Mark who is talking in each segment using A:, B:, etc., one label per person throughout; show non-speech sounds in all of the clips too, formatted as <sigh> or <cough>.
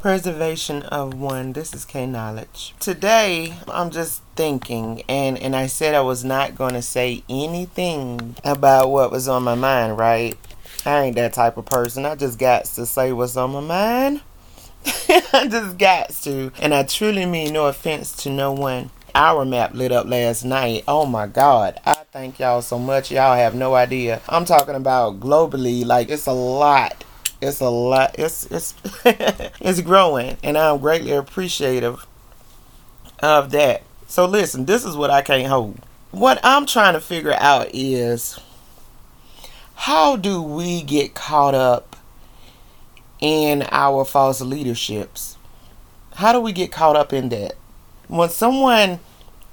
A: Preservation of one. This is K Knowledge. Today, I'm just thinking, and and I said I was not going to say anything about what was on my mind. Right? I ain't that type of person. I just got to say what's on my mind. <laughs> I just got to, and I truly mean no offense to no one. Our map lit up last night. Oh my God. I thank y'all so much. Y'all have no idea. I'm talking about globally. Like, it's a lot it's a lot it's it's <laughs> it's growing and i'm greatly appreciative of that. So listen this is what i can't hold. What i'm trying to figure out is how do we get caught up in our false leaderships? How do we get caught up in that? When someone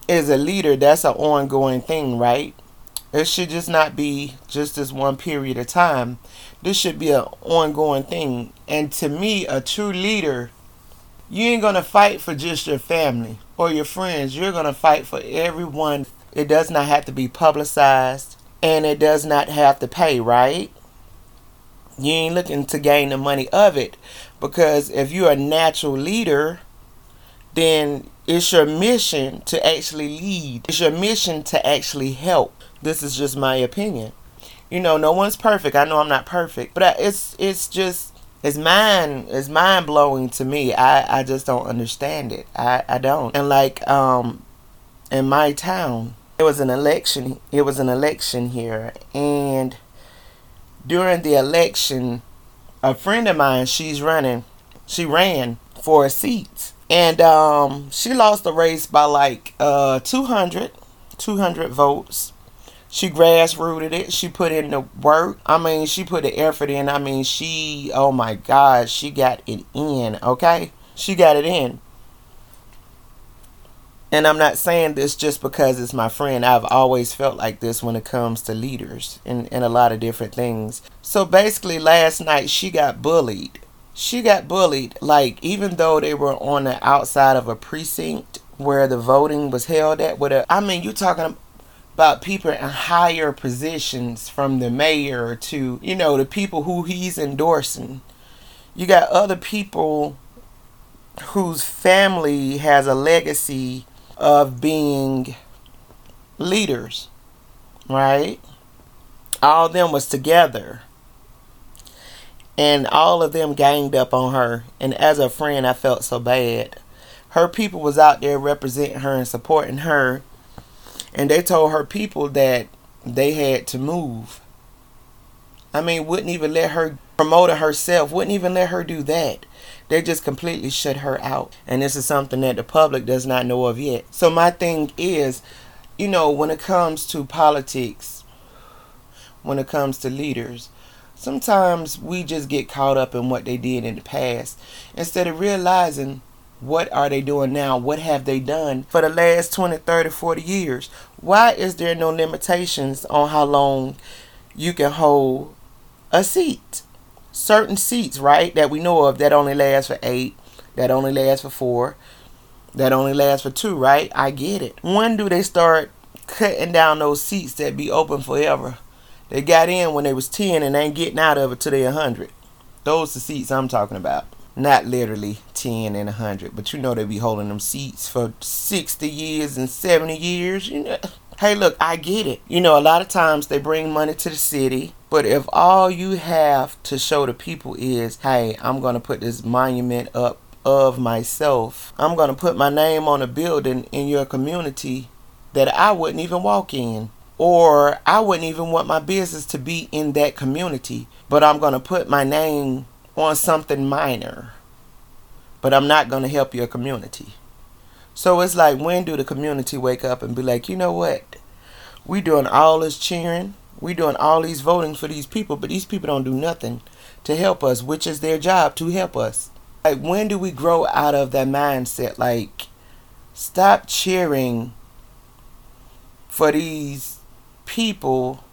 A: is a leader that's an ongoing thing right? It should just not be just this one period of time. This should be an ongoing thing. And to me, a true leader, you ain't going to fight for just your family or your friends. You're going to fight for everyone. It does not have to be publicized and it does not have to pay, right? You ain't looking to gain the money of it because if you're a natural leader, then it's your mission to actually lead. It's your mission to actually help. This is just my opinion. You know, no one's perfect. I know I'm not perfect, but it's it's just it's mind it's mind blowing to me. I I just don't understand it. I I don't. And like um in my town, it was an election. It was an election here, and during the election, a friend of mine, she's running. She ran for a seat, and um, she lost the race by like uh 200, 200 votes she grassrooted it. She put in the work. I mean, she put the effort in. I mean, she, oh my God, she got it in, okay? She got it in. And I'm not saying this just because it's my friend. I've always felt like this when it comes to leaders and, and a lot of different things. So basically, last night she got bullied. She got bullied. Like, even though they were on the outside of a precinct where the voting was held at, with a, I mean, you talking about people in higher positions from the mayor to, you know, the people who he's endorsing. You got other people whose family has a legacy of being leaders, right? All them was together. And all of them ganged up on her. And as a friend, I felt so bad. Her people was out there representing her and supporting her and they told her people that they had to move. I mean, wouldn't even let her promote it herself, wouldn't even let her do that. They just completely shut her out. And this is something that the public does not know of yet. So my thing is, you know, when it comes to politics, when it comes to leaders, sometimes we just get caught up in what they did in the past instead of realizing what are they doing now? What have they done for the last 20, 30, 40 years? Why is there no limitations on how long you can hold a seat? Certain seats, right, that we know of that only last for eight, that only last for four, that only lasts for two, right? I get it. When do they start cutting down those seats that be open forever? They got in when they was 10 and ain't getting out of it till they 100. Those the seats I'm talking about. Not literally 10 and 100, but you know they be holding them seats for 60 years and 70 years. You know, hey, look, I get it. You know, a lot of times they bring money to the city, but if all you have to show the people is, hey, I'm to put this monument up of myself, I'm to put my name on a building in your community that I wouldn't even walk in. Or I wouldn't even want my business to be in that community, but I'm to put my name on something minor, but I'm not going to help your community. So it's like, when do the community wake up and be like, you know what? We doing all this cheering, we doing all these voting for these people, but these people don't do nothing to help us, which is their job to help us. Like, when do we grow out of that mindset? Like, stop cheering for these people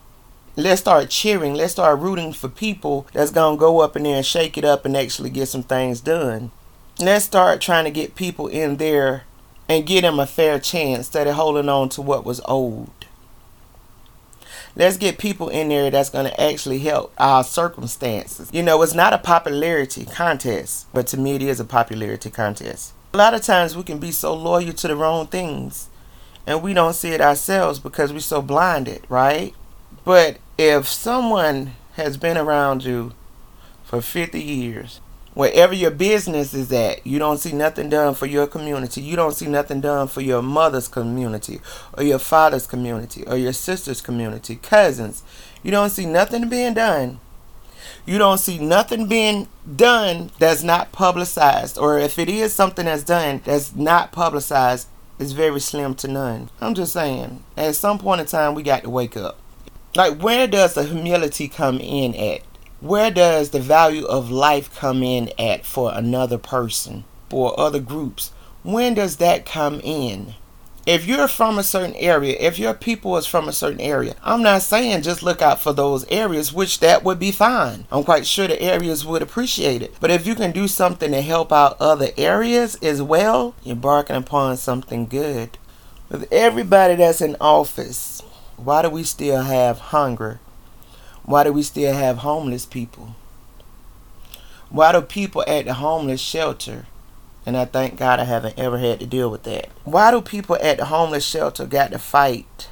A: let's start cheering. Let's start rooting for people that's to go up in there and shake it up and actually get some things done. Let's start trying to get people in there and get them a fair chance instead of holding on to what was old. Let's get people in there that's going to actually help our circumstances. You know, it's not a popularity contest, but to me, it is a popularity contest. A lot of times we can be so loyal to the wrong things and we don't see it ourselves because we're so blinded, right? But if someone has been around you for 50 years wherever your business is at, you don't see nothing done for your community. You don't see nothing done for your mother's community or your father's community or your sister's community, cousins. You don't see nothing being done. You don't see nothing being done that's not publicized. Or if it is something that's done that's not publicized, it's very slim to none. I'm just saying, at some point in time, we got to wake up. Like, where does the humility come in at? where does the value of life come in at for another person or other groups? When does that come in? If you're from a certain area, if your people is from a certain area, I'm not saying just look out for those areas, which that would be fine. I'm quite sure the areas would appreciate it. But if you can do something to help out other areas as well, you're barking upon something good. With everybody that's in office, why do we still have hunger why do we still have homeless people? Why do people at the homeless shelter, and I thank God I haven't ever had to deal with that. Why do people at the homeless shelter got to fight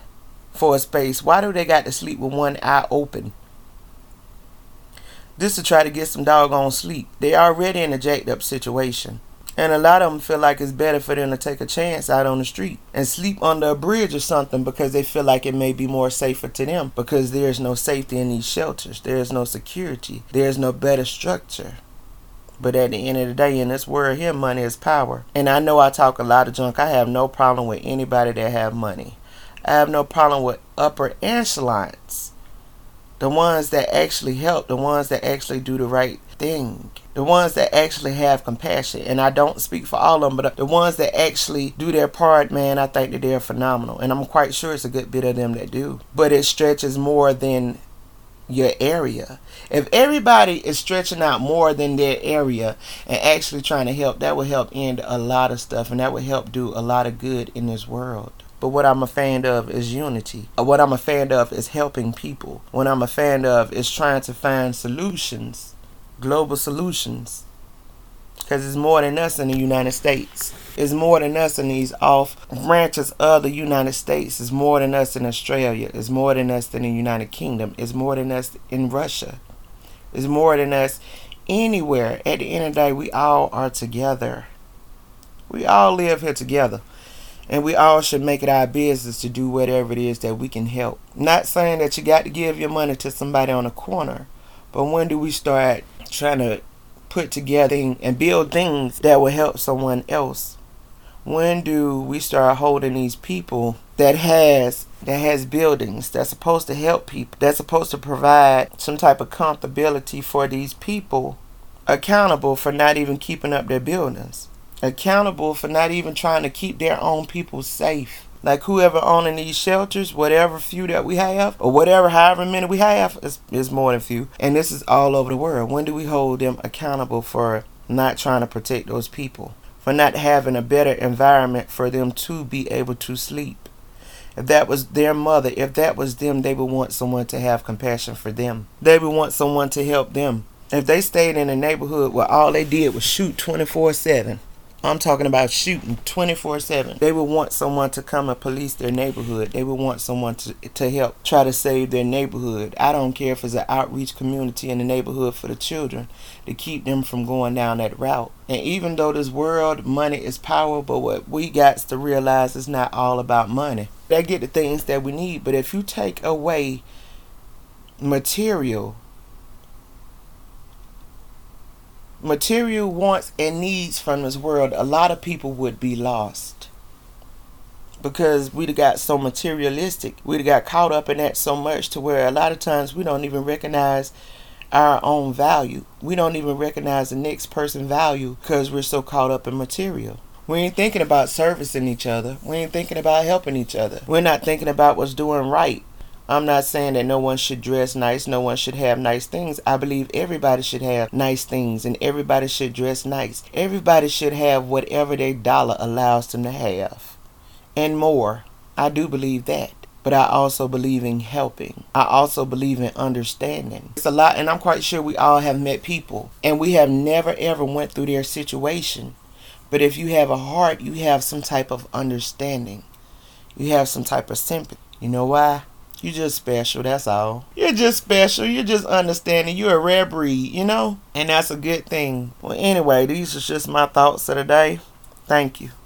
A: for a space? Why do they got to sleep with one eye open? This to try to get some doggone sleep. They already in a jacked up situation. And a lot of them feel like it's better for them to take a chance out on the street and sleep under a bridge or something because they feel like it may be more safer to them because there's no safety in these shelters. There's no security. There's no better structure. But at the end of the day, in this world here, money is power. And I know I talk a lot of junk. I have no problem with anybody that have money. I have no problem with upper echelons. The ones that actually help, the ones that actually do the right thing. The ones that actually have compassion. And i don't speak for all of them but the ones that actually do their part man i think that they're phenomenal. And i'm quite sure it's a good bit of them that do. But it stretches more than your area. If everybody is stretching out more than their area and actually trying to help that would help end a lot of stuff and that would help do a lot of good in this world. But what I'm a fan of is unity. Uh, what I'm a fan of is helping people. What I'm a fan of is trying to find solutions global solutions. Because it's more than us in the United States. It's more than us in these off branches of the United States. It's more than us in Australia. It's more than us in the United Kingdom. It's more than us in Russia. It's more than us anywhere. At the end of the day, we all are together. We all live here together. And we all should make it our business to do whatever it is that we can help. Not saying that you got to give your money to somebody on the corner. But when do we start trying to put together and build things that will help someone else? When do we start holding these people that has that has buildings that's supposed to help people, that's supposed to provide some type of comfortability for these people accountable for not even keeping up their buildings, accountable for not even trying to keep their own people safe? Like whoever owning these shelters, whatever few that we have, or whatever however many we have, is is more than few. And this is all over the world. When do we hold them accountable for not trying to protect those people? For not having a better environment for them to be able to sleep. If that was their mother, if that was them, they would want someone to have compassion for them. They would want someone to help them. If they stayed in a neighborhood where all they did was shoot 24 7, I'm talking about shooting 24 7. They would want someone to come and police their neighborhood. They would want someone to, to help try to save their neighborhood. I don't care if it's an outreach community in the neighborhood for the children to keep them from going down that route. And even though this world, money is power, but what we got to realize is not all about money. They get the things that we need, but if you take away material material wants and needs from this world, a lot of people would be lost. Because we'd have got so materialistic. We'd have got caught up in that so much to where a lot of times we don't even recognize our own value. We don't even recognize the next person's value because we're so caught up in material. We ain't thinking about servicing each other. We ain't thinking about helping each other. We're not thinking about what's doing right. I'm not saying that no one should dress nice, no one should have nice things. I believe everybody should have nice things and everybody should dress nice. Everybody should have whatever their dollar allows them to have and more. I do believe that. but I also believe in helping. I also believe in understanding. It's a lot, and I'm quite sure we all have met people, and we have never ever went through their situation. But if you have a heart, you have some type of understanding. You have some type of sympathy. You know why? You're just special, that's all. You're just special. You're just understanding. You're a rare breed, you know? And that's a good thing. Well, anyway, these are just my thoughts of the day. Thank you.